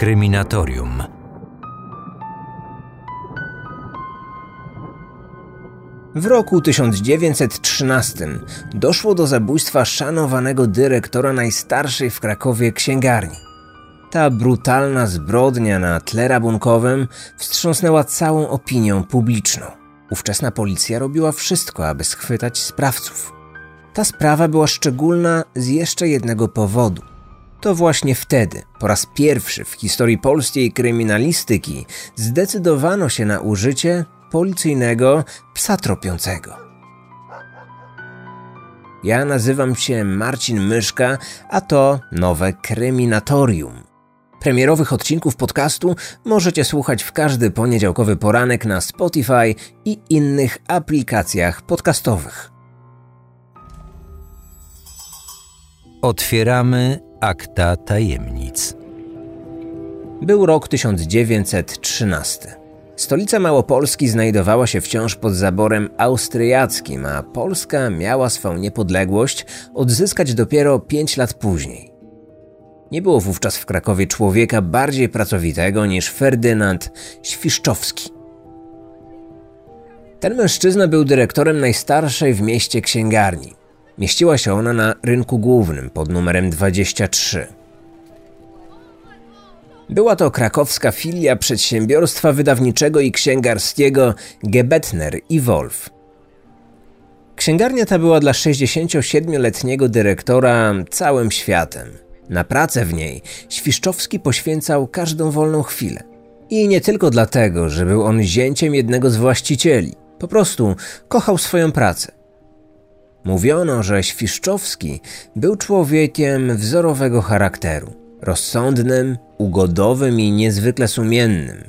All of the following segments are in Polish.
Kryminatorium. W roku 1913 doszło do zabójstwa szanowanego dyrektora najstarszej w Krakowie księgarni. Ta brutalna zbrodnia na tle rabunkowym wstrząsnęła całą opinią publiczną. Ówczesna policja robiła wszystko, aby schwytać sprawców. Ta sprawa była szczególna z jeszcze jednego powodu. To właśnie wtedy, po raz pierwszy w historii polskiej kryminalistyki, zdecydowano się na użycie policyjnego psa tropiącego. Ja nazywam się Marcin Myszka, a to nowe Kryminatorium. Premierowych odcinków podcastu możecie słuchać w każdy poniedziałkowy poranek na Spotify i innych aplikacjach podcastowych. Otwieramy akta tajemnic. Był rok 1913. Stolica Małopolski znajdowała się wciąż pod zaborem austriackim, a Polska miała swą niepodległość odzyskać dopiero pięć lat później. Nie było wówczas w Krakowie człowieka bardziej pracowitego niż Ferdynand Świszczowski. Ten mężczyzna był dyrektorem najstarszej w mieście księgarni. Mieściła się ona na rynku głównym pod numerem 23. Była to krakowska filia przedsiębiorstwa wydawniczego i księgarskiego Gebetner i Wolf. Księgarnia ta była dla 67-letniego dyrektora całym światem. Na pracę w niej Świszczowski poświęcał każdą wolną chwilę. I nie tylko dlatego, że był on zięciem jednego z właścicieli. Po prostu kochał swoją pracę. Mówiono, że Świszczowski był człowiekiem wzorowego charakteru, rozsądnym, ugodowym i niezwykle sumiennym.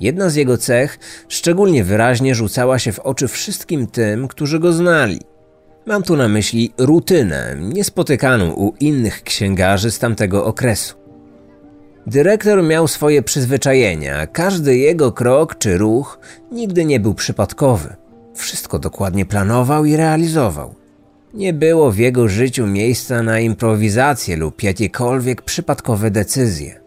Jedna z jego cech szczególnie wyraźnie rzucała się w oczy wszystkim tym, którzy go znali. Mam tu na myśli rutynę, niespotykaną u innych księgarzy z tamtego okresu. Dyrektor miał swoje przyzwyczajenia, każdy jego krok czy ruch nigdy nie był przypadkowy. Wszystko dokładnie planował i realizował. Nie było w jego życiu miejsca na improwizację lub jakiekolwiek przypadkowe decyzje.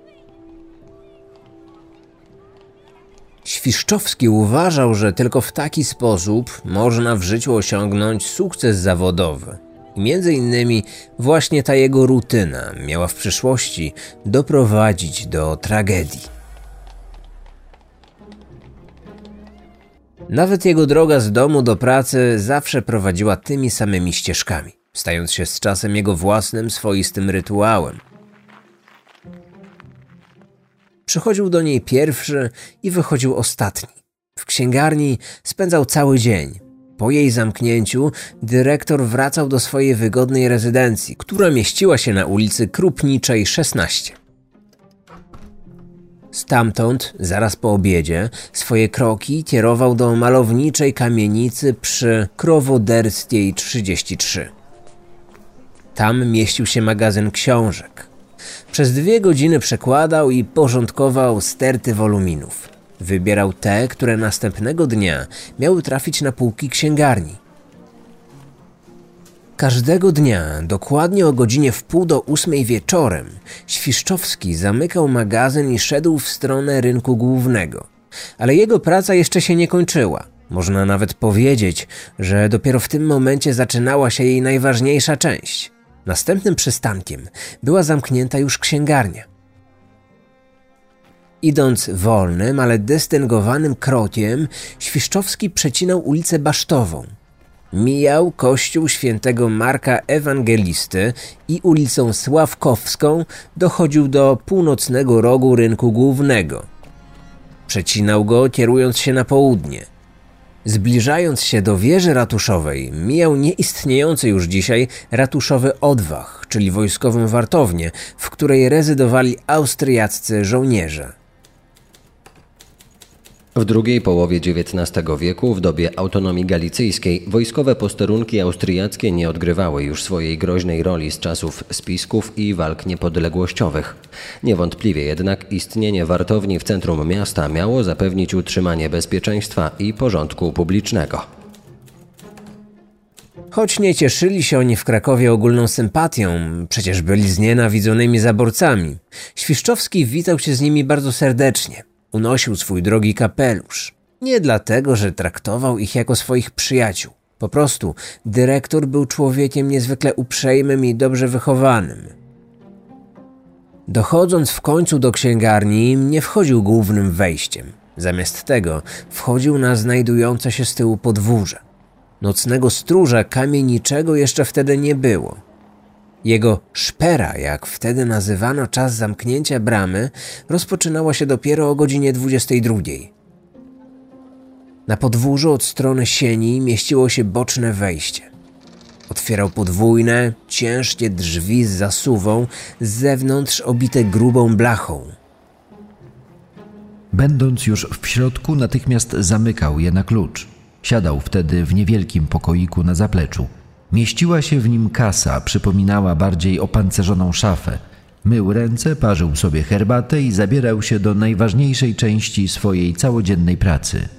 Świszczowski uważał, że tylko w taki sposób można w życiu osiągnąć sukces zawodowy. I między innymi właśnie ta jego rutyna miała w przyszłości doprowadzić do tragedii. Nawet jego droga z domu do pracy zawsze prowadziła tymi samymi ścieżkami, stając się z czasem jego własnym, swoistym rytuałem. Przychodził do niej pierwszy i wychodził ostatni. W księgarni spędzał cały dzień. Po jej zamknięciu dyrektor wracał do swojej wygodnej rezydencji, która mieściła się na ulicy Krupniczej 16. Stamtąd, zaraz po obiedzie, swoje kroki kierował do malowniczej kamienicy przy Krowoderskiej 33. Tam mieścił się magazyn książek. Przez dwie godziny przekładał i porządkował sterty woluminów. Wybierał te, które następnego dnia miały trafić na półki księgarni. Każdego dnia, dokładnie o godzinie w pół do ósmej wieczorem, Świszczowski zamykał magazyn i szedł w stronę rynku głównego. Ale jego praca jeszcze się nie kończyła. Można nawet powiedzieć, że dopiero w tym momencie zaczynała się jej najważniejsza część. Następnym przystankiem była zamknięta już księgarnia. Idąc wolnym, ale dystyngowanym krokiem, Świszczowski przecinał ulicę Basztową – Mijał kościół świętego Marka Ewangelisty i ulicą Sławkowską dochodził do północnego rogu rynku głównego. Przecinał go kierując się na południe. Zbliżając się do wieży ratuszowej, mijał nieistniejący już dzisiaj ratuszowy odwach, czyli wojskową wartownię, w której rezydowali austriaccy żołnierze. W drugiej połowie XIX wieku, w dobie autonomii galicyjskiej, wojskowe posterunki austriackie nie odgrywały już swojej groźnej roli z czasów spisków i walk niepodległościowych. Niewątpliwie jednak istnienie wartowni w centrum miasta miało zapewnić utrzymanie bezpieczeństwa i porządku publicznego. Choć nie cieszyli się oni w Krakowie ogólną sympatią, przecież byli znienawidzonymi zaborcami, Świszczowski witał się z nimi bardzo serdecznie. Unosił swój drogi kapelusz. Nie dlatego, że traktował ich jako swoich przyjaciół. Po prostu dyrektor był człowiekiem niezwykle uprzejmym i dobrze wychowanym. Dochodząc w końcu do księgarni, nie wchodził głównym wejściem. Zamiast tego wchodził na znajdujące się z tyłu podwórze. Nocnego stróża kamieniczego jeszcze wtedy nie było. Jego szpera, jak wtedy nazywano czas zamknięcia bramy, rozpoczynała się dopiero o godzinie 22. Na podwórzu od strony sieni mieściło się boczne wejście. Otwierał podwójne, ciężkie drzwi z zasuwą, z zewnątrz obite grubą blachą. Będąc już w środku, natychmiast zamykał je na klucz. Siadał wtedy w niewielkim pokoiku na zapleczu. Mieściła się w nim kasa, przypominała bardziej opancerzoną szafę. Mył ręce, parzył sobie herbatę i zabierał się do najważniejszej części swojej całodziennej pracy.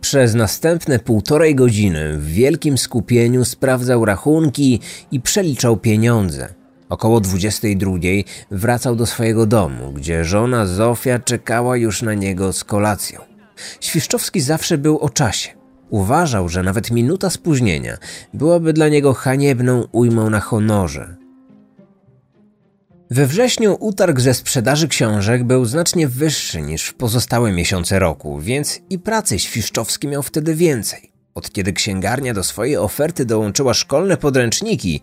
Przez następne półtorej godziny w wielkim skupieniu sprawdzał rachunki i przeliczał pieniądze. Około 22 wracał do swojego domu, gdzie żona Zofia czekała już na niego z kolacją. Świszczowski zawsze był o czasie. Uważał, że nawet minuta spóźnienia byłaby dla niego haniebną ujmą na honorze. We wrześniu utarg ze sprzedaży książek był znacznie wyższy niż w pozostałe miesiące roku, więc i pracy Świszczowski miał wtedy więcej. Od kiedy księgarnia do swojej oferty dołączyła szkolne podręczniki,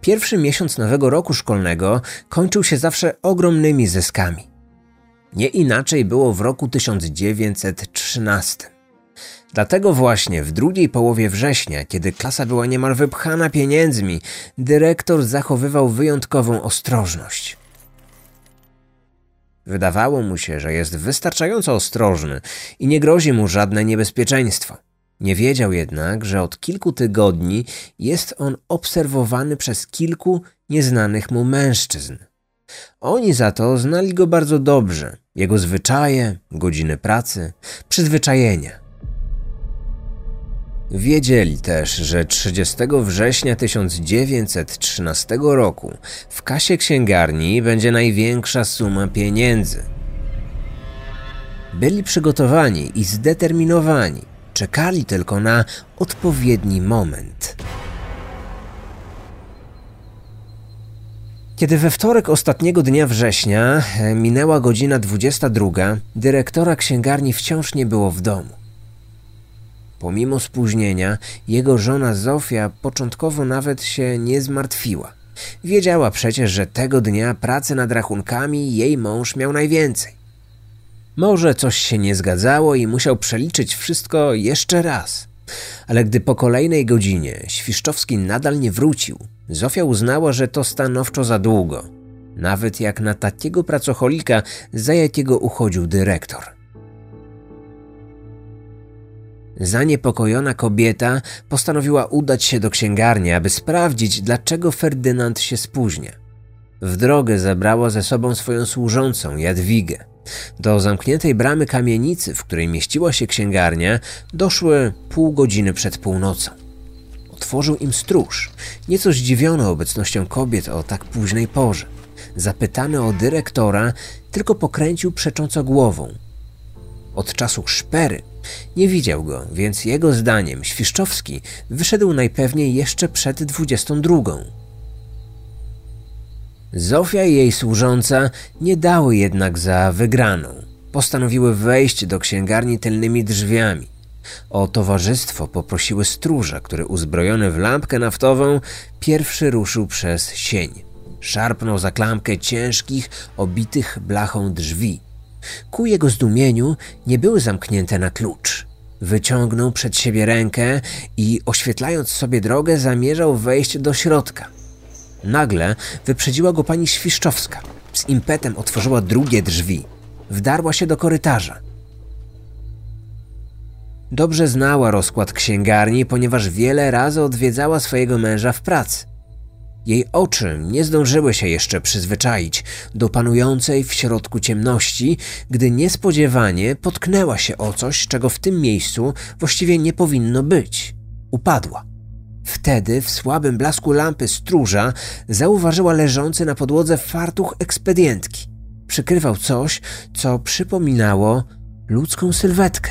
pierwszy miesiąc nowego roku szkolnego kończył się zawsze ogromnymi zyskami. Nie inaczej było w roku 1913. Dlatego właśnie w drugiej połowie września, kiedy klasa była niemal wypchana pieniędzmi, dyrektor zachowywał wyjątkową ostrożność. Wydawało mu się, że jest wystarczająco ostrożny i nie grozi mu żadne niebezpieczeństwo. Nie wiedział jednak, że od kilku tygodni jest on obserwowany przez kilku nieznanych mu mężczyzn. Oni za to znali go bardzo dobrze, jego zwyczaje, godziny pracy, przyzwyczajenia. Wiedzieli też, że 30 września 1913 roku w kasie księgarni będzie największa suma pieniędzy. Byli przygotowani i zdeterminowani, czekali tylko na odpowiedni moment. Kiedy we wtorek ostatniego dnia września e, minęła godzina 22, dyrektora księgarni wciąż nie było w domu. Pomimo spóźnienia, jego żona Zofia początkowo nawet się nie zmartwiła. Wiedziała przecież, że tego dnia pracy nad rachunkami jej mąż miał najwięcej. Może coś się nie zgadzało i musiał przeliczyć wszystko jeszcze raz. Ale gdy po kolejnej godzinie Świszczowski nadal nie wrócił, Zofia uznała, że to stanowczo za długo. Nawet jak na takiego pracocholika, za jakiego uchodził dyrektor. Zaniepokojona kobieta postanowiła udać się do księgarni, aby sprawdzić, dlaczego Ferdynand się spóźnia. W drogę zabrała ze sobą swoją służącą, Jadwigę. Do zamkniętej bramy kamienicy, w której mieściła się księgarnia, doszły pół godziny przed północą. Otworzył im stróż, nieco zdziwiony obecnością kobiet o tak późnej porze. Zapytany o dyrektora, tylko pokręcił przecząco głową. Od czasu szpery nie widział go, więc jego zdaniem Świszczowski wyszedł najpewniej jeszcze przed dwudziestą drugą. Zofia i jej służąca nie dały jednak za wygraną. Postanowiły wejść do księgarni tylnymi drzwiami. O towarzystwo poprosiły stróża, który uzbrojony w lampkę naftową pierwszy ruszył przez sień. Szarpnął za klamkę ciężkich, obitych blachą drzwi. Ku jego zdumieniu nie były zamknięte na klucz. Wyciągnął przed siebie rękę i oświetlając sobie drogę zamierzał wejść do środka. Nagle wyprzedziła go pani Świszczowska. Z impetem otworzyła drugie drzwi. Wdarła się do korytarza. Dobrze znała rozkład księgarni, ponieważ wiele razy odwiedzała swojego męża w pracy. Jej oczy nie zdążyły się jeszcze przyzwyczaić do panującej w środku ciemności, gdy niespodziewanie potknęła się o coś, czego w tym miejscu właściwie nie powinno być. Upadła. Wtedy w słabym blasku lampy stróża zauważyła leżący na podłodze fartuch ekspedientki. Przykrywał coś, co przypominało ludzką sylwetkę.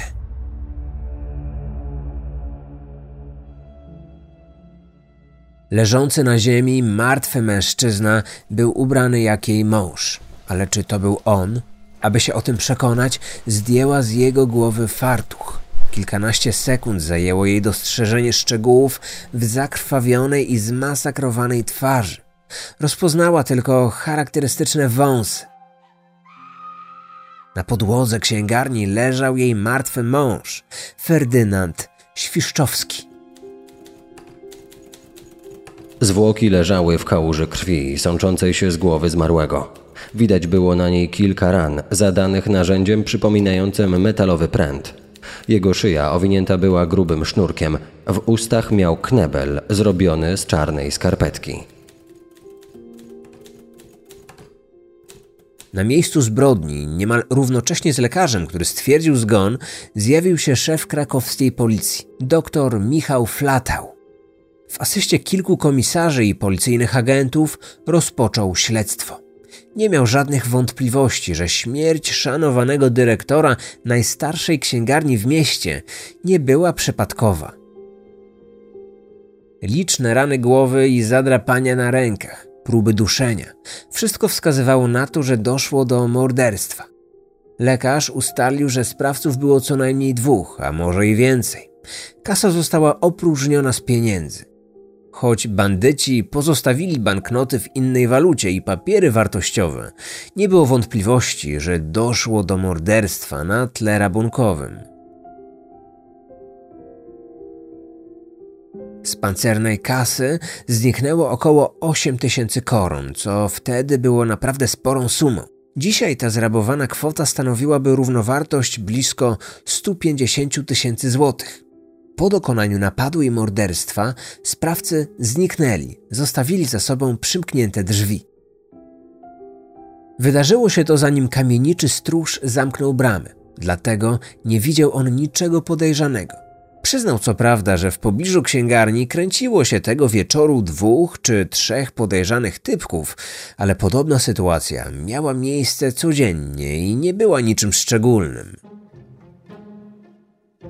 Leżący na ziemi martwy mężczyzna był ubrany jak jej mąż, ale czy to był on? Aby się o tym przekonać, zdjęła z jego głowy fartuch. Kilkanaście sekund zajęło jej dostrzeżenie szczegółów w zakrwawionej i zmasakrowanej twarzy. Rozpoznała tylko charakterystyczne wąsy. Na podłodze księgarni leżał jej martwy mąż, Ferdynand Świszczowski. Zwłoki leżały w kałuży krwi, sączącej się z głowy zmarłego. Widać było na niej kilka ran, zadanych narzędziem przypominającym metalowy pręt. Jego szyja owinięta była grubym sznurkiem, w ustach miał knebel zrobiony z czarnej skarpetki. Na miejscu zbrodni, niemal równocześnie z lekarzem, który stwierdził zgon, zjawił się szef krakowskiej policji, dr Michał Flatał. W asyście kilku komisarzy i policyjnych agentów rozpoczął śledztwo. Nie miał żadnych wątpliwości, że śmierć szanowanego dyrektora najstarszej księgarni w mieście nie była przypadkowa. Liczne rany głowy i zadrapania na rękach, próby duszenia wszystko wskazywało na to, że doszło do morderstwa. Lekarz ustalił, że sprawców było co najmniej dwóch, a może i więcej. Kasa została opróżniona z pieniędzy. Choć bandyci pozostawili banknoty w innej walucie i papiery wartościowe, nie było wątpliwości, że doszło do morderstwa na tle rabunkowym. Z pancernej kasy zniknęło około 8 tysięcy koron, co wtedy było naprawdę sporą sumą. Dzisiaj ta zrabowana kwota stanowiłaby równowartość blisko 150 tysięcy złotych. Po dokonaniu napadu i morderstwa sprawcy zniknęli, zostawili za sobą przymknięte drzwi. Wydarzyło się to zanim kamieniczy stróż zamknął bramy, dlatego nie widział on niczego podejrzanego. Przyznał co prawda, że w pobliżu księgarni kręciło się tego wieczoru dwóch czy trzech podejrzanych typków, ale podobna sytuacja miała miejsce codziennie i nie była niczym szczególnym.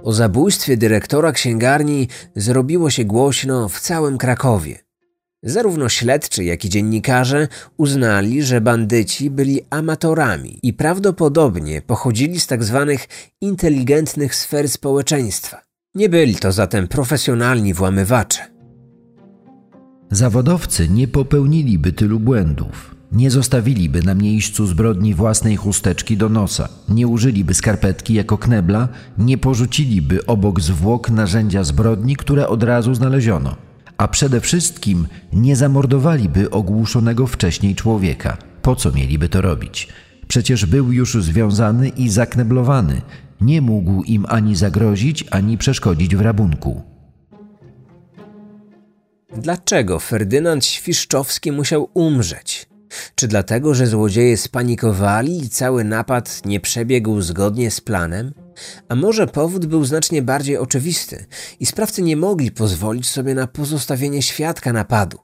O zabójstwie dyrektora księgarni zrobiło się głośno w całym Krakowie. Zarówno śledczy, jak i dziennikarze uznali, że bandyci byli amatorami i prawdopodobnie pochodzili z tzw. Tak inteligentnych sfer społeczeństwa. Nie byli to zatem profesjonalni włamywacze. Zawodowcy nie popełniliby tylu błędów. Nie zostawiliby na miejscu zbrodni własnej chusteczki do nosa, nie użyliby skarpetki jako knebla, nie porzuciliby obok zwłok narzędzia zbrodni, które od razu znaleziono, a przede wszystkim nie zamordowaliby ogłuszonego wcześniej człowieka. Po co mieliby to robić? Przecież był już związany i zakneblowany, nie mógł im ani zagrozić, ani przeszkodzić w rabunku. Dlaczego Ferdynand Świszczowski musiał umrzeć? Czy dlatego, że złodzieje spanikowali i cały napad nie przebiegł zgodnie z planem? A może powód był znacznie bardziej oczywisty i sprawcy nie mogli pozwolić sobie na pozostawienie świadka napadu?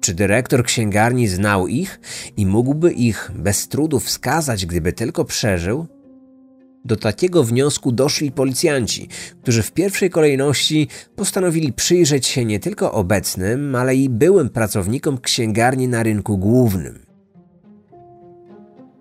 Czy dyrektor księgarni znał ich i mógłby ich bez trudu wskazać, gdyby tylko przeżył? Do takiego wniosku doszli policjanci, którzy w pierwszej kolejności postanowili przyjrzeć się nie tylko obecnym, ale i byłym pracownikom księgarni na rynku głównym.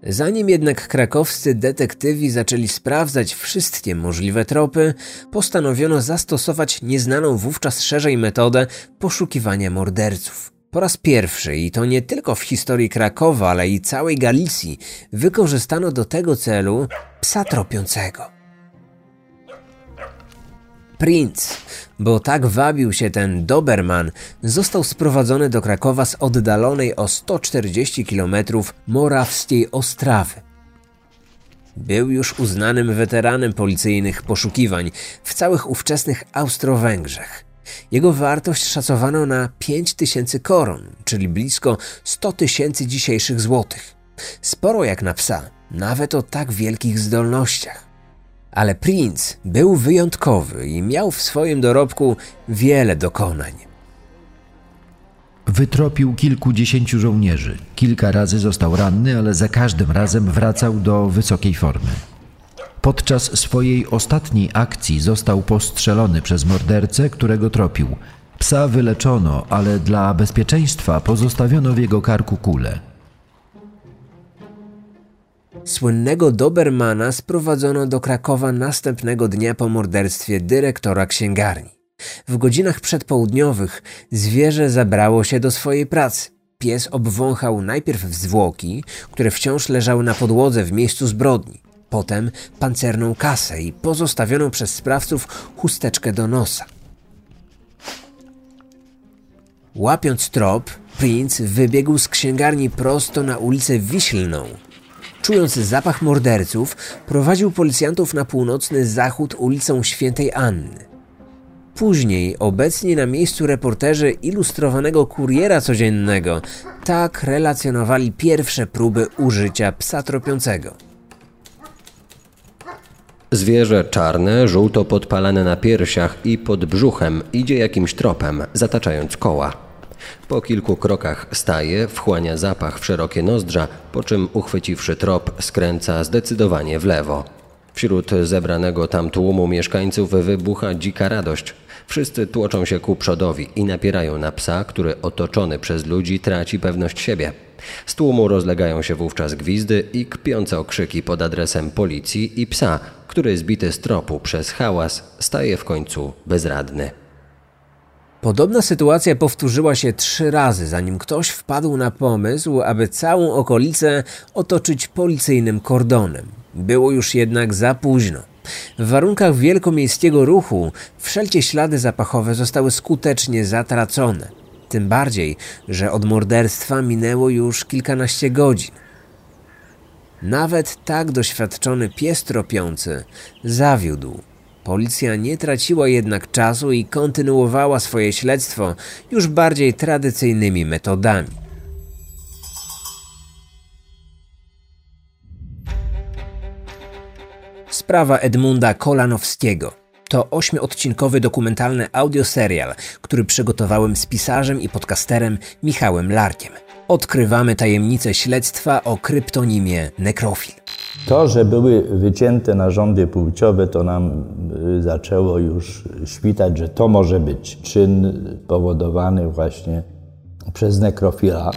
Zanim jednak krakowscy detektywi zaczęli sprawdzać wszystkie możliwe tropy, postanowiono zastosować nieznaną wówczas szerzej metodę poszukiwania morderców. Po raz pierwszy, i to nie tylko w historii Krakowa, ale i całej Galicji, wykorzystano do tego celu psa tropiącego. Prince, bo tak wabił się ten Doberman, został sprowadzony do Krakowa z oddalonej o 140 km morawskiej Ostrawy. Był już uznanym weteranem policyjnych poszukiwań w całych ówczesnych Austro-Węgrzech. Jego wartość szacowano na 5 tysięcy koron, czyli blisko 100 tysięcy dzisiejszych złotych. Sporo jak na psa, nawet o tak wielkich zdolnościach. Ale Prince był wyjątkowy i miał w swoim dorobku wiele dokonań. Wytropił kilkudziesięciu żołnierzy. Kilka razy został ranny, ale za każdym razem wracał do wysokiej formy. Podczas swojej ostatniej akcji został postrzelony przez mordercę, którego tropił. Psa wyleczono, ale dla bezpieczeństwa pozostawiono w jego karku kulę. Słynnego Dobermana sprowadzono do Krakowa następnego dnia po morderstwie dyrektora księgarni. W godzinach przedpołudniowych zwierzę zabrało się do swojej pracy. Pies obwąchał najpierw zwłoki, które wciąż leżały na podłodze w miejscu zbrodni, potem pancerną kasę i pozostawioną przez sprawców chusteczkę do nosa. Łapiąc trop, Prince wybiegł z księgarni prosto na ulicę Wiślną. Czując zapach morderców, prowadził policjantów na północny zachód ulicą Świętej Anny. Później obecni na miejscu reporterzy ilustrowanego kuriera codziennego tak relacjonowali pierwsze próby użycia psa tropiącego. Zwierzę czarne, żółto podpalane na piersiach i pod brzuchem idzie jakimś tropem, zataczając koła. Po kilku krokach staje, wchłania zapach w szerokie nozdrza, po czym uchwyciwszy trop skręca zdecydowanie w lewo. Wśród zebranego tam tłumu mieszkańców wybucha dzika radość. Wszyscy tłoczą się ku przodowi i napierają na psa, który otoczony przez ludzi traci pewność siebie. Z tłumu rozlegają się wówczas gwizdy i kpiące okrzyki pod adresem policji i psa, który zbity z tropu przez hałas staje w końcu bezradny. Podobna sytuacja powtórzyła się trzy razy, zanim ktoś wpadł na pomysł, aby całą okolicę otoczyć policyjnym kordonem. Było już jednak za późno. W warunkach wielkomiejskiego ruchu wszelkie ślady zapachowe zostały skutecznie zatracone. Tym bardziej, że od morderstwa minęło już kilkanaście godzin. Nawet tak doświadczony pies tropiący zawiódł. Policja nie traciła jednak czasu i kontynuowała swoje śledztwo już bardziej tradycyjnymi metodami. Sprawa Edmunda Kolanowskiego to ośmiodcinkowy dokumentalny audioserial, który przygotowałem z pisarzem i podcasterem Michałem Larkiem. Odkrywamy tajemnicę śledztwa o kryptonimie Nekrofil. To, że były wycięte narządy płciowe, to nam y, zaczęło już świtać, że to może być czyn powodowany właśnie przez nekrofila.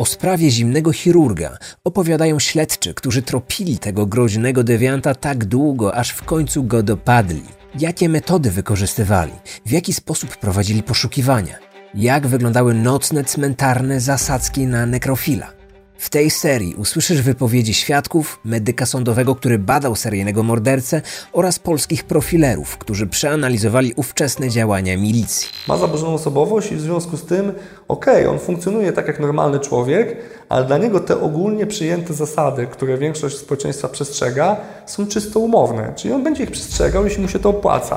O sprawie zimnego chirurga opowiadają śledczy, którzy tropili tego groźnego dewianta tak długo, aż w końcu go dopadli. Jakie metody wykorzystywali, w jaki sposób prowadzili poszukiwania, jak wyglądały nocne cmentarne zasadzki na nekrofila. W tej serii usłyszysz wypowiedzi świadków, medyka sądowego, który badał seryjnego mordercę oraz polskich profilerów, którzy przeanalizowali ówczesne działania milicji. Ma zaburzoną osobowość i w związku z tym, okej, okay, on funkcjonuje tak jak normalny człowiek, ale dla niego te ogólnie przyjęte zasady, które większość społeczeństwa przestrzega, są czysto umowne. Czyli on będzie ich przestrzegał, jeśli mu się to opłaca.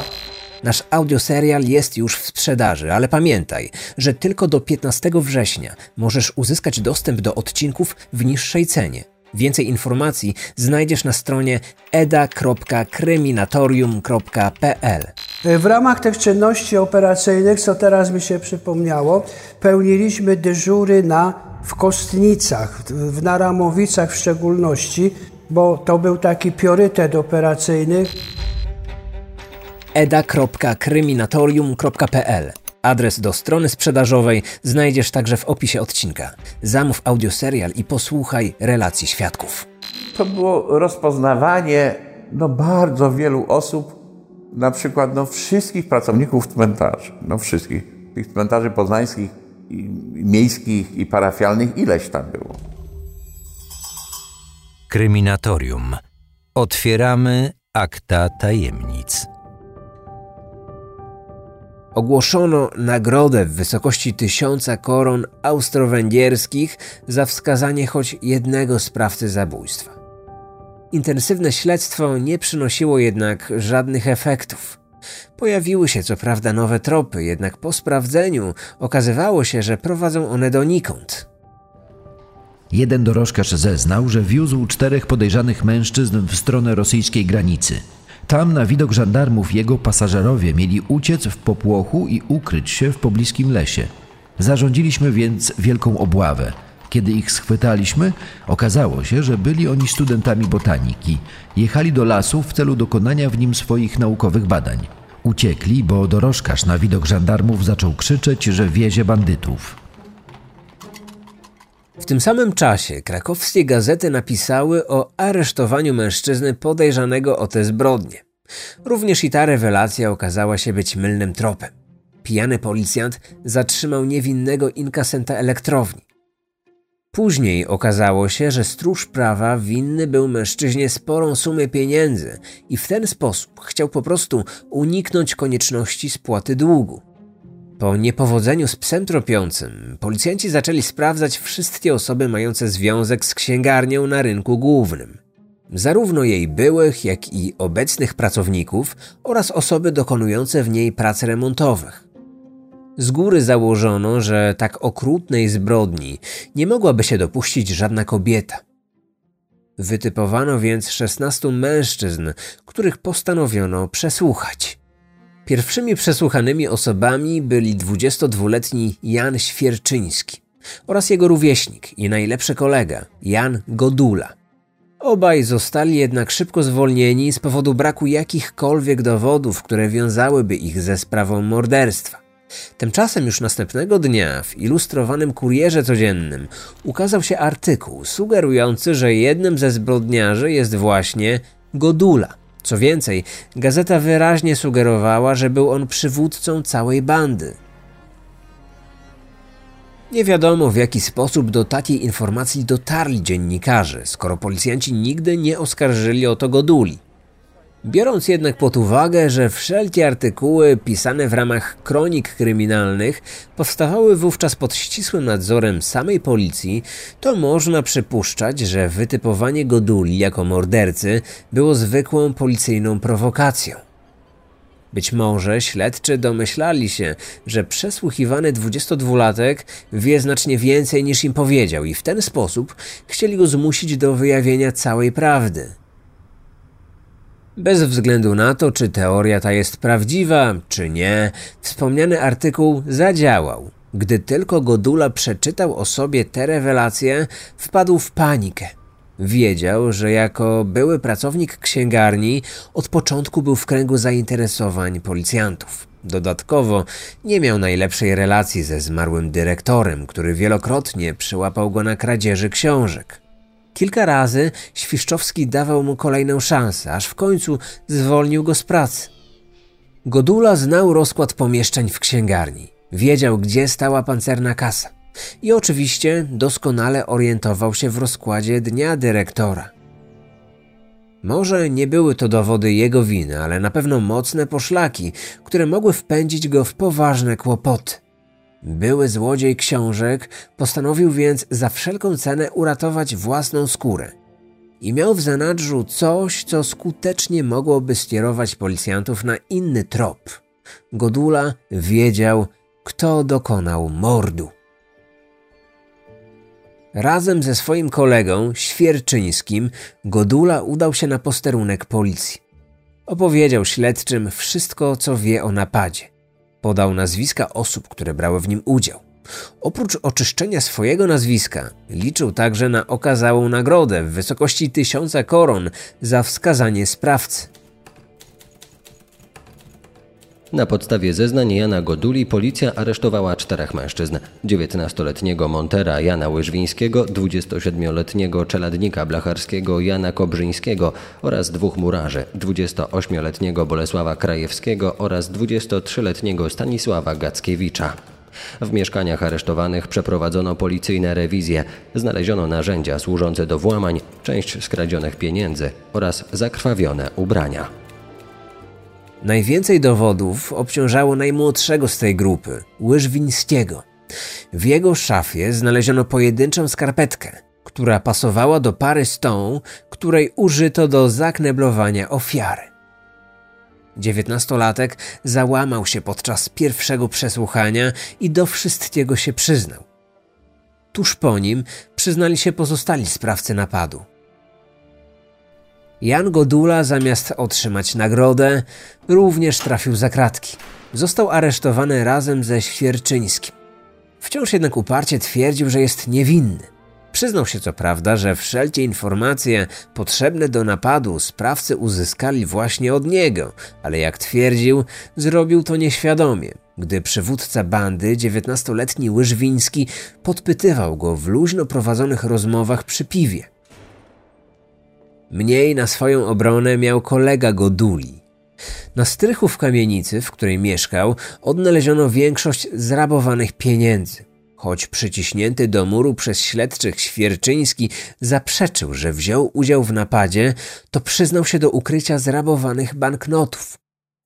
Nasz audioserial jest już w sprzedaży, ale pamiętaj, że tylko do 15 września możesz uzyskać dostęp do odcinków w niższej cenie. Więcej informacji znajdziesz na stronie eda.kryminatorium.pl. W ramach tych czynności operacyjnych, co teraz mi się przypomniało, pełniliśmy dyżury na, w Kostnicach, w Naramowicach w szczególności, bo to był taki priorytet operacyjny eda.kryminatorium.pl Adres do strony sprzedażowej znajdziesz także w opisie odcinka. Zamów audioserial i posłuchaj relacji świadków. To było rozpoznawanie no, bardzo wielu osób, na przykład no, wszystkich pracowników cmentarzy, no wszystkich, tych cmentarzy poznańskich, i miejskich i parafialnych, ileś tam było. Kryminatorium. Otwieramy akta tajemnic ogłoszono nagrodę w wysokości tysiąca koron austro-węgierskich za wskazanie choć jednego sprawcy zabójstwa. Intensywne śledztwo nie przynosiło jednak żadnych efektów. Pojawiły się co prawda nowe tropy, jednak po sprawdzeniu okazywało się, że prowadzą one donikąd. Jeden dorożkarz zeznał, że wiózł czterech podejrzanych mężczyzn w stronę rosyjskiej granicy. Tam na widok żandarmów jego pasażerowie mieli uciec w popłochu i ukryć się w pobliskim lesie. Zarządziliśmy więc wielką obławę. Kiedy ich schwytaliśmy, okazało się, że byli oni studentami botaniki. Jechali do lasu w celu dokonania w nim swoich naukowych badań. Uciekli, bo dorożkarz na widok żandarmów zaczął krzyczeć, że wiezie bandytów. W tym samym czasie krakowskie gazety napisały o aresztowaniu mężczyzny podejrzanego o te zbrodnie. Również i ta rewelacja okazała się być mylnym tropem. Pijany policjant zatrzymał niewinnego inkasenta elektrowni. Później okazało się, że stróż prawa winny był mężczyźnie sporą sumę pieniędzy i w ten sposób chciał po prostu uniknąć konieczności spłaty długu. Po niepowodzeniu z psem tropiącym, policjanci zaczęli sprawdzać wszystkie osoby mające związek z księgarnią na rynku głównym. Zarówno jej byłych, jak i obecnych pracowników oraz osoby dokonujące w niej prac remontowych. Z góry założono, że tak okrutnej zbrodni nie mogłaby się dopuścić żadna kobieta. Wytypowano więc 16 mężczyzn, których postanowiono przesłuchać. Pierwszymi przesłuchanymi osobami byli 22-letni Jan Świerczyński oraz jego rówieśnik i najlepszy kolega Jan Godula. Obaj zostali jednak szybko zwolnieni z powodu braku jakichkolwiek dowodów, które wiązałyby ich ze sprawą morderstwa. Tymczasem już następnego dnia w ilustrowanym kurierze codziennym ukazał się artykuł sugerujący, że jednym ze zbrodniarzy jest właśnie Godula. Co więcej, gazeta wyraźnie sugerowała, że był on przywódcą całej bandy. Nie wiadomo w jaki sposób do takiej informacji dotarli dziennikarze, skoro policjanci nigdy nie oskarżyli o to Goduli. Biorąc jednak pod uwagę, że wszelkie artykuły pisane w ramach kronik kryminalnych powstawały wówczas pod ścisłym nadzorem samej policji, to można przypuszczać, że wytypowanie Goduli jako mordercy było zwykłą policyjną prowokacją. Być może śledczy domyślali się, że przesłuchiwany 22-latek wie znacznie więcej niż im powiedział i w ten sposób chcieli go zmusić do wyjawienia całej prawdy. Bez względu na to, czy teoria ta jest prawdziwa, czy nie, wspomniany artykuł zadziałał. Gdy tylko Godula przeczytał o sobie te rewelacje, wpadł w panikę. Wiedział, że jako były pracownik księgarni od początku był w kręgu zainteresowań policjantów. Dodatkowo nie miał najlepszej relacji ze zmarłym dyrektorem, który wielokrotnie przyłapał go na kradzieży książek. Kilka razy Świszczowski dawał mu kolejną szansę, aż w końcu zwolnił go z pracy. Godula znał rozkład pomieszczeń w księgarni. Wiedział, gdzie stała pancerna kasa. I oczywiście doskonale orientował się w rozkładzie dnia dyrektora. Może nie były to dowody jego winy, ale na pewno mocne poszlaki, które mogły wpędzić go w poważne kłopoty. Były złodziej książek postanowił więc za wszelką cenę uratować własną skórę. I miał w zanadrzu coś, co skutecznie mogłoby skierować policjantów na inny trop. Godula wiedział, kto dokonał mordu. Razem ze swoim kolegą, Świerczyńskim, Godula udał się na posterunek policji. Opowiedział śledczym wszystko, co wie o napadzie. Podał nazwiska osób, które brały w nim udział. Oprócz oczyszczenia swojego nazwiska, liczył także na okazałą nagrodę w wysokości tysiąca koron za wskazanie sprawcy. Na podstawie zeznań Jana Goduli policja aresztowała czterech mężczyzn. 19-letniego montera Jana Łyżwińskiego, 27-letniego czeladnika blacharskiego Jana Kobrzyńskiego oraz dwóch murarzy, 28-letniego Bolesława Krajewskiego oraz 23-letniego Stanisława Gackiewicza. W mieszkaniach aresztowanych przeprowadzono policyjne rewizje, znaleziono narzędzia służące do włamań, część skradzionych pieniędzy oraz zakrwawione ubrania. Najwięcej dowodów obciążało najmłodszego z tej grupy, Łyżwińskiego. W jego szafie znaleziono pojedynczą skarpetkę, która pasowała do pary z tą, której użyto do zakneblowania ofiary. Dziewiętnastolatek załamał się podczas pierwszego przesłuchania i do wszystkiego się przyznał. Tuż po nim przyznali się pozostali sprawcy napadu. Jan Godula zamiast otrzymać nagrodę, również trafił za kratki. Został aresztowany razem ze Świerczyńskim. Wciąż jednak uparcie twierdził, że jest niewinny. Przyznał się co prawda, że wszelkie informacje potrzebne do napadu sprawcy uzyskali właśnie od niego, ale jak twierdził, zrobił to nieświadomie, gdy przywódca bandy, dziewiętnastoletni Łyżwiński, podpytywał go w luźno prowadzonych rozmowach przy piwie. Mniej na swoją obronę miał kolega Goduli. Na strychu w kamienicy, w której mieszkał, odnaleziono większość zrabowanych pieniędzy. Choć przyciśnięty do muru przez śledczych Świerczyński zaprzeczył, że wziął udział w napadzie, to przyznał się do ukrycia zrabowanych banknotów.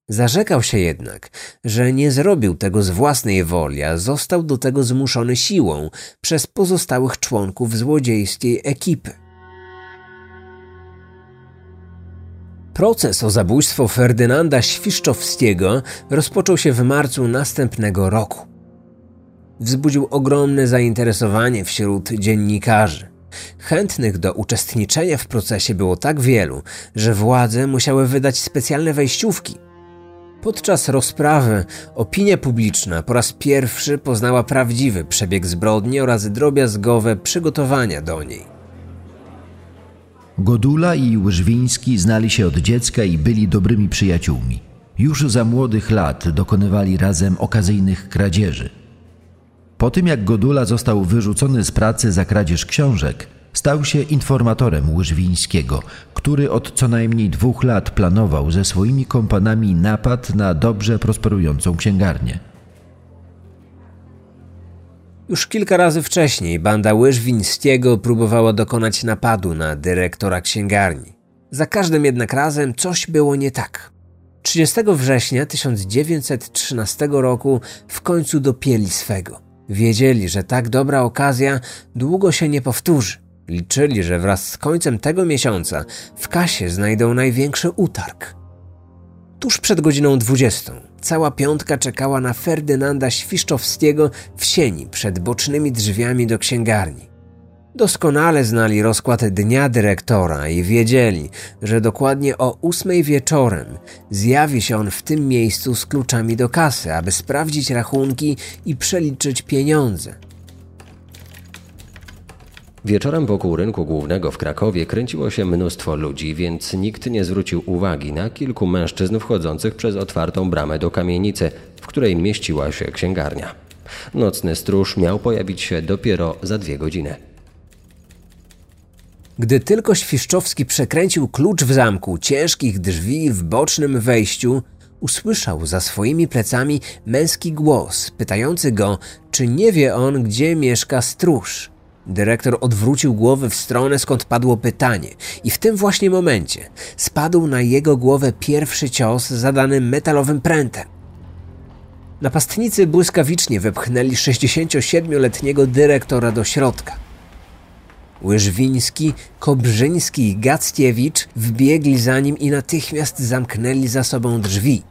Zarzekał się jednak, że nie zrobił tego z własnej woli, a został do tego zmuszony siłą przez pozostałych członków złodziejskiej ekipy. Proces o zabójstwo Ferdynanda Świszczowskiego rozpoczął się w marcu następnego roku. Wzbudził ogromne zainteresowanie wśród dziennikarzy. Chętnych do uczestniczenia w procesie było tak wielu, że władze musiały wydać specjalne wejściówki. Podczas rozprawy opinia publiczna po raz pierwszy poznała prawdziwy przebieg zbrodni oraz drobiazgowe przygotowania do niej. Godula i Łyżwiński znali się od dziecka i byli dobrymi przyjaciółmi. Już za młodych lat dokonywali razem okazyjnych kradzieży. Po tym jak Godula został wyrzucony z pracy za kradzież książek, stał się informatorem Łyżwińskiego, który od co najmniej dwóch lat planował ze swoimi kompanami napad na dobrze prosperującą księgarnię. Już kilka razy wcześniej banda Łyżwińskiego próbowała dokonać napadu na dyrektora księgarni. Za każdym jednak razem coś było nie tak. 30 września 1913 roku w końcu dopieli swego. Wiedzieli, że tak dobra okazja długo się nie powtórzy. Liczyli, że wraz z końcem tego miesiąca w kasie znajdą największy utarg. Tuż przed godziną 20 cała piątka czekała na Ferdynanda Świszczowskiego w sieni przed bocznymi drzwiami do księgarni. Doskonale znali rozkład dnia dyrektora i wiedzieli, że dokładnie o ósmej wieczorem zjawi się on w tym miejscu z kluczami do kasy, aby sprawdzić rachunki i przeliczyć pieniądze. Wieczorem wokół rynku głównego w Krakowie kręciło się mnóstwo ludzi, więc nikt nie zwrócił uwagi na kilku mężczyzn wchodzących przez otwartą bramę do kamienicy, w której mieściła się księgarnia. Nocny stróż miał pojawić się dopiero za dwie godziny. Gdy tylko Świszczowski przekręcił klucz w zamku ciężkich drzwi w bocznym wejściu, usłyszał za swoimi plecami męski głos pytający go, czy nie wie on, gdzie mieszka stróż. Dyrektor odwrócił głowę w stronę, skąd padło pytanie, i w tym właśnie momencie spadł na jego głowę pierwszy cios zadany metalowym prętem. Napastnicy błyskawicznie wepchnęli 67-letniego dyrektora do środka. Łyżwiński, Kobrzyński i Gackiewicz wbiegli za nim i natychmiast zamknęli za sobą drzwi.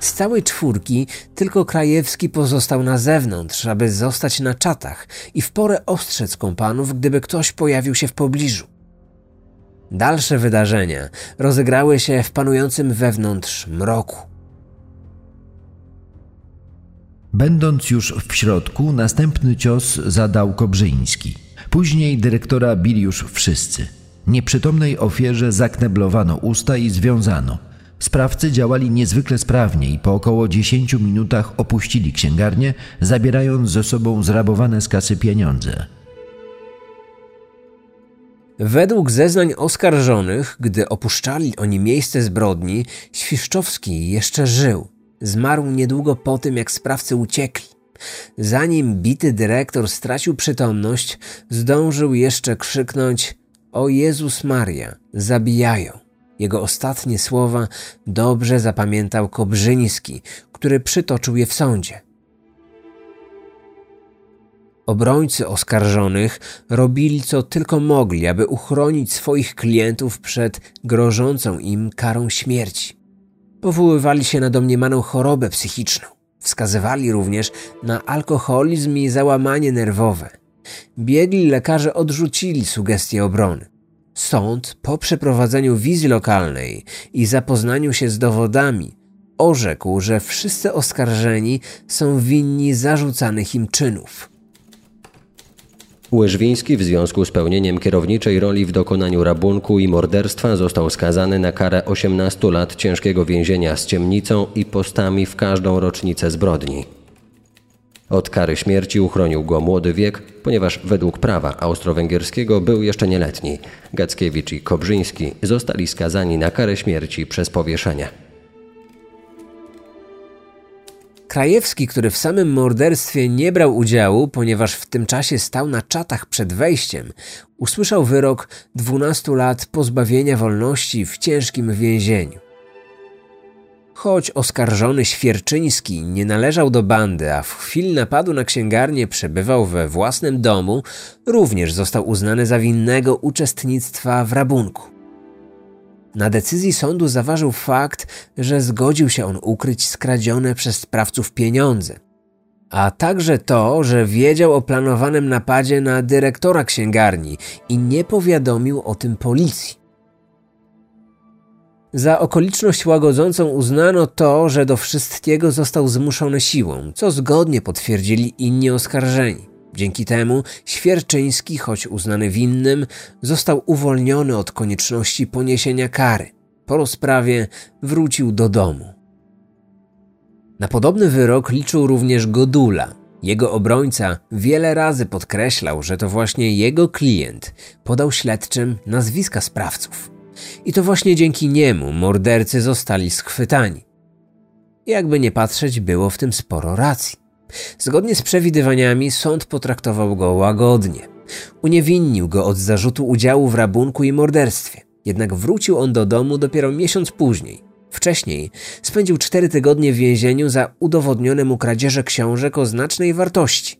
Z całej czwórki tylko Krajewski pozostał na zewnątrz, aby zostać na czatach i w porę ostrzec kompanów, gdyby ktoś pojawił się w pobliżu. Dalsze wydarzenia rozegrały się w panującym wewnątrz mroku. Będąc już w środku, następny cios zadał Kobrzyński. Później dyrektora bili już wszyscy. Nieprzytomnej ofierze zakneblowano usta i związano. Sprawcy działali niezwykle sprawnie i po około 10 minutach opuścili księgarnię, zabierając ze sobą zrabowane z kasy pieniądze. Według zeznań oskarżonych, gdy opuszczali oni miejsce zbrodni, Świszczowski jeszcze żył. Zmarł niedługo po tym, jak sprawcy uciekli. Zanim bity dyrektor stracił przytomność, zdążył jeszcze krzyknąć: O Jezus Maria, zabijają. Jego ostatnie słowa dobrze zapamiętał Kobrzyński, który przytoczył je w sądzie. Obrońcy oskarżonych robili co tylko mogli, aby uchronić swoich klientów przed grożącą im karą śmierci. powoływali się na domniemaną chorobę psychiczną. Wskazywali również na alkoholizm i załamanie nerwowe. Biegli lekarze odrzucili sugestie obrony. Sąd, po przeprowadzeniu wizji lokalnej i zapoznaniu się z dowodami, orzekł, że wszyscy oskarżeni są winni zarzucanych im czynów. Łyżwiński w związku z pełnieniem kierowniczej roli w dokonaniu rabunku i morderstwa został skazany na karę 18 lat ciężkiego więzienia z ciemnicą i postami w każdą rocznicę zbrodni. Od kary śmierci uchronił go młody wiek, ponieważ według prawa austro-węgierskiego był jeszcze nieletni. Gackiewicz i Kobrzyński zostali skazani na karę śmierci przez powieszenie. Krajewski, który w samym morderstwie nie brał udziału, ponieważ w tym czasie stał na czatach przed wejściem, usłyszał wyrok 12 lat pozbawienia wolności w ciężkim więzieniu. Choć oskarżony Świerczyński nie należał do bandy, a w chwili napadu na księgarnię przebywał we własnym domu, również został uznany za winnego uczestnictwa w rabunku. Na decyzji sądu zaważył fakt, że zgodził się on ukryć skradzione przez sprawców pieniądze, a także to, że wiedział o planowanym napadzie na dyrektora księgarni i nie powiadomił o tym policji. Za okoliczność łagodzącą uznano to, że do wszystkiego został zmuszony siłą, co zgodnie potwierdzili inni oskarżeni. Dzięki temu Świerczyński, choć uznany winnym, został uwolniony od konieczności poniesienia kary. Po rozprawie wrócił do domu. Na podobny wyrok liczył również Godula. Jego obrońca wiele razy podkreślał, że to właśnie jego klient podał śledczym nazwiska sprawców. I to właśnie dzięki niemu mordercy zostali schwytani. Jakby nie patrzeć, było w tym sporo racji. Zgodnie z przewidywaniami sąd potraktował go łagodnie. Uniewinnił go od zarzutu udziału w rabunku i morderstwie. Jednak wrócił on do domu dopiero miesiąc później. Wcześniej spędził cztery tygodnie w więzieniu za udowodnione mu kradzieże książek o znacznej wartości.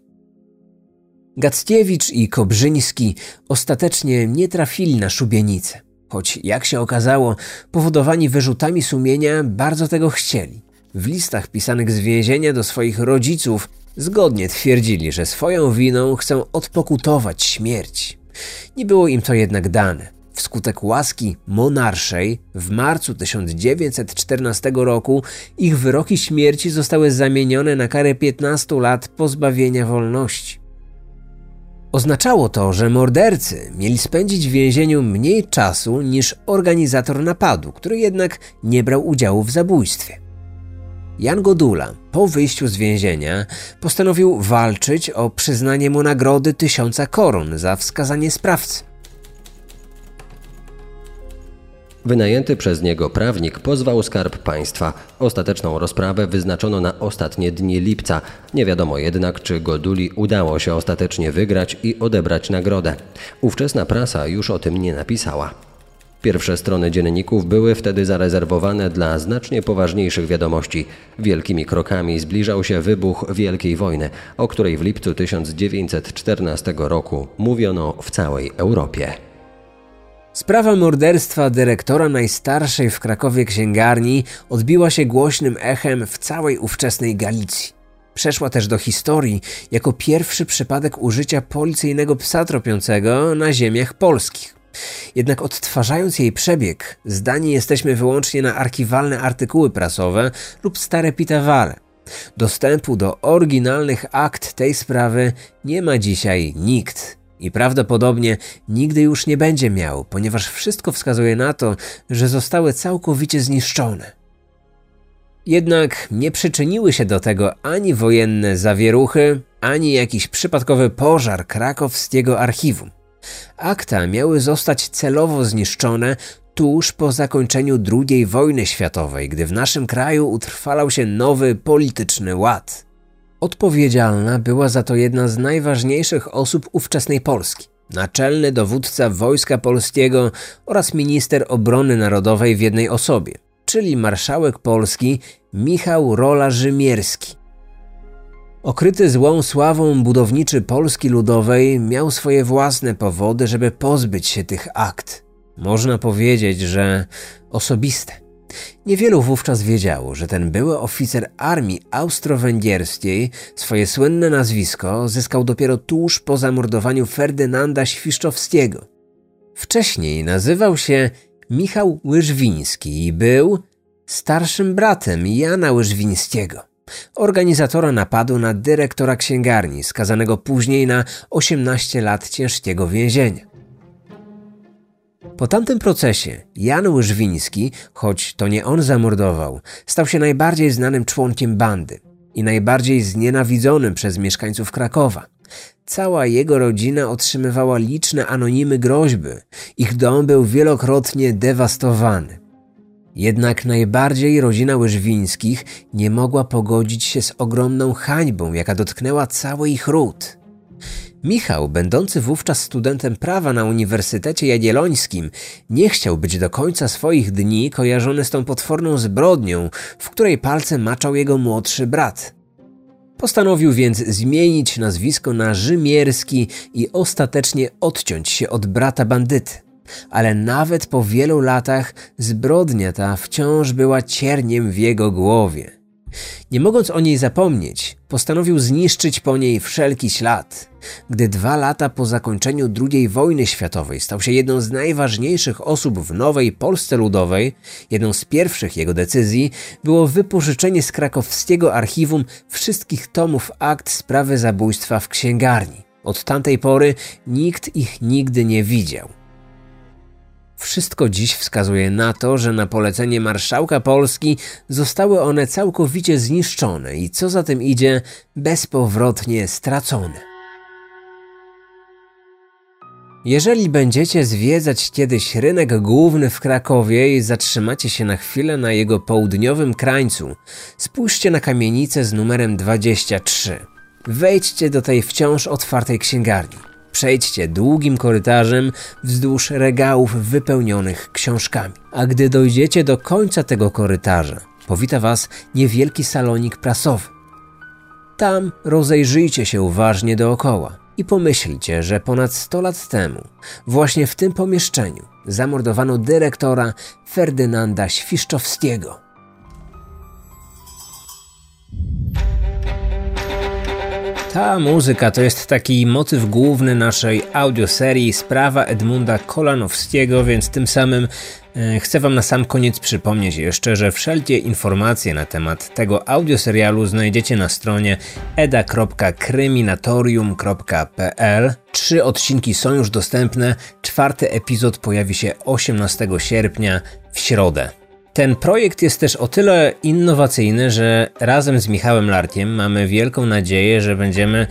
Gackiewicz i Kobrzyński ostatecznie nie trafili na szubienicę, choć jak się okazało, powodowani wyrzutami sumienia bardzo tego chcieli. W listach pisanych z więzienia do swoich rodziców zgodnie twierdzili, że swoją winą chcą odpokutować śmierć. Nie było im to jednak dane. Wskutek łaski monarszej w marcu 1914 roku ich wyroki śmierci zostały zamienione na karę 15 lat pozbawienia wolności. Oznaczało to, że mordercy mieli spędzić w więzieniu mniej czasu niż organizator napadu, który jednak nie brał udziału w zabójstwie. Jan Godula po wyjściu z więzienia postanowił walczyć o przyznanie mu nagrody tysiąca koron za wskazanie sprawcy. Wynajęty przez niego prawnik pozwał skarb państwa. Ostateczną rozprawę wyznaczono na ostatnie dni lipca. Nie wiadomo jednak, czy Goduli udało się ostatecznie wygrać i odebrać nagrodę. Ówczesna prasa już o tym nie napisała. Pierwsze strony dzienników były wtedy zarezerwowane dla znacznie poważniejszych wiadomości. Wielkimi krokami zbliżał się wybuch Wielkiej Wojny, o której w lipcu 1914 roku mówiono w całej Europie. Sprawa morderstwa dyrektora najstarszej w Krakowie księgarni odbiła się głośnym echem w całej ówczesnej Galicji. Przeszła też do historii jako pierwszy przypadek użycia policyjnego psa tropiącego na ziemiach polskich. Jednak odtwarzając jej przebieg, zdani jesteśmy wyłącznie na archiwalne artykuły prasowe lub stare pitawale. Dostępu do oryginalnych akt tej sprawy nie ma dzisiaj nikt i prawdopodobnie nigdy już nie będzie miał, ponieważ wszystko wskazuje na to, że zostały całkowicie zniszczone. Jednak nie przyczyniły się do tego ani wojenne zawieruchy, ani jakiś przypadkowy pożar krakowskiego archiwum. Akta miały zostać celowo zniszczone tuż po zakończeniu II wojny światowej, gdy w naszym kraju utrwalał się nowy polityczny ład. Odpowiedzialna była za to jedna z najważniejszych osób ówczesnej Polski. Naczelny dowódca Wojska Polskiego oraz minister obrony narodowej w jednej osobie, czyli marszałek Polski Michał Rola Rzymierski. Okryty złą sławą budowniczy Polski Ludowej miał swoje własne powody, żeby pozbyć się tych akt. Można powiedzieć, że osobiste. Niewielu wówczas wiedziało, że ten były oficer armii austro-węgierskiej swoje słynne nazwisko zyskał dopiero tuż po zamordowaniu Ferdynanda Świszczowskiego. Wcześniej nazywał się Michał Łyżwiński i był starszym bratem Jana Łyżwińskiego, organizatora napadu na dyrektora księgarni, skazanego później na 18 lat ciężkiego więzienia. Po tamtym procesie Jan Łyżwiński, choć to nie on zamordował, stał się najbardziej znanym członkiem bandy i najbardziej znienawidzonym przez mieszkańców Krakowa. Cała jego rodzina otrzymywała liczne anonimy groźby. Ich dom był wielokrotnie dewastowany. Jednak najbardziej rodzina Łyżwińskich nie mogła pogodzić się z ogromną hańbą, jaka dotknęła cały ich ród. Michał, będący wówczas studentem prawa na Uniwersytecie Jagiellońskim, nie chciał być do końca swoich dni kojarzony z tą potworną zbrodnią, w której palce maczał jego młodszy brat. Postanowił więc zmienić nazwisko na Rzymierski i ostatecznie odciąć się od brata bandyty. Ale nawet po wielu latach zbrodnia ta wciąż była cierniem w jego głowie. Nie mogąc o niej zapomnieć, postanowił zniszczyć po niej wszelki ślad. Gdy dwa lata po zakończeniu II wojny światowej stał się jedną z najważniejszych osób w nowej Polsce Ludowej, jedną z pierwszych jego decyzji było wypożyczenie z krakowskiego archiwum wszystkich tomów akt sprawy zabójstwa w księgarni. Od tamtej pory nikt ich nigdy nie widział. Wszystko dziś wskazuje na to, że na polecenie marszałka Polski zostały one całkowicie zniszczone i co za tym idzie, bezpowrotnie stracone. Jeżeli będziecie zwiedzać kiedyś rynek główny w Krakowie i zatrzymacie się na chwilę na jego południowym krańcu, spójrzcie na kamienicę z numerem 23. Wejdźcie do tej wciąż otwartej księgarni. Przejdźcie długim korytarzem wzdłuż regałów wypełnionych książkami. A gdy dojdziecie do końca tego korytarza, powita Was niewielki salonik prasowy. Tam rozejrzyjcie się uważnie dookoła i pomyślcie, że ponad 100 lat temu, właśnie w tym pomieszczeniu, zamordowano dyrektora Ferdynanda Świszczowskiego. Ta muzyka to jest taki motyw główny naszej audioserii Sprawa Edmunda Kolanowskiego, więc tym samym e, chcę Wam na sam koniec przypomnieć jeszcze, że wszelkie informacje na temat tego audioserialu znajdziecie na stronie eda.kryminatorium.pl. Trzy odcinki są już dostępne, czwarty epizod pojawi się 18 sierpnia w środę. Ten projekt jest też o tyle innowacyjny, że razem z Michałem Larkiem mamy wielką nadzieję, że będziemy e,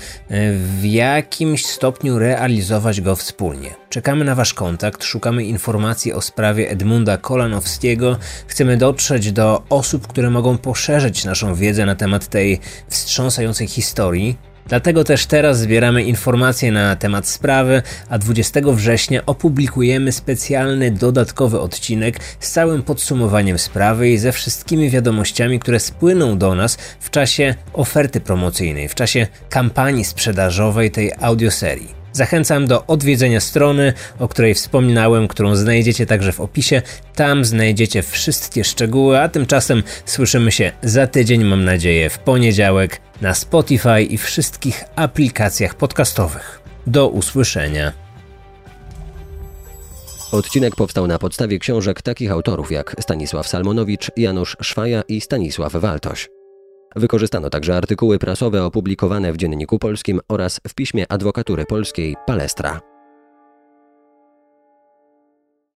w jakimś stopniu realizować go wspólnie. Czekamy na Wasz kontakt, szukamy informacji o sprawie Edmunda Kolanowskiego, chcemy dotrzeć do osób, które mogą poszerzyć naszą wiedzę na temat tej wstrząsającej historii. Dlatego też teraz zbieramy informacje na temat sprawy, a 20 września opublikujemy specjalny dodatkowy odcinek z całym podsumowaniem sprawy i ze wszystkimi wiadomościami, które spłyną do nas w czasie oferty promocyjnej, w czasie kampanii sprzedażowej tej audioserii. Zachęcam do odwiedzenia strony, o której wspominałem, którą znajdziecie także w opisie. Tam znajdziecie wszystkie szczegóły, a tymczasem słyszymy się za tydzień, mam nadzieję, w poniedziałek na Spotify i wszystkich aplikacjach podcastowych. Do usłyszenia. Odcinek powstał na podstawie książek takich autorów jak Stanisław Salmonowicz, Janusz Szwaja i Stanisław Waltoś. Wykorzystano także artykuły prasowe opublikowane w Dzienniku Polskim oraz w piśmie Adwokatury Polskiej Palestra.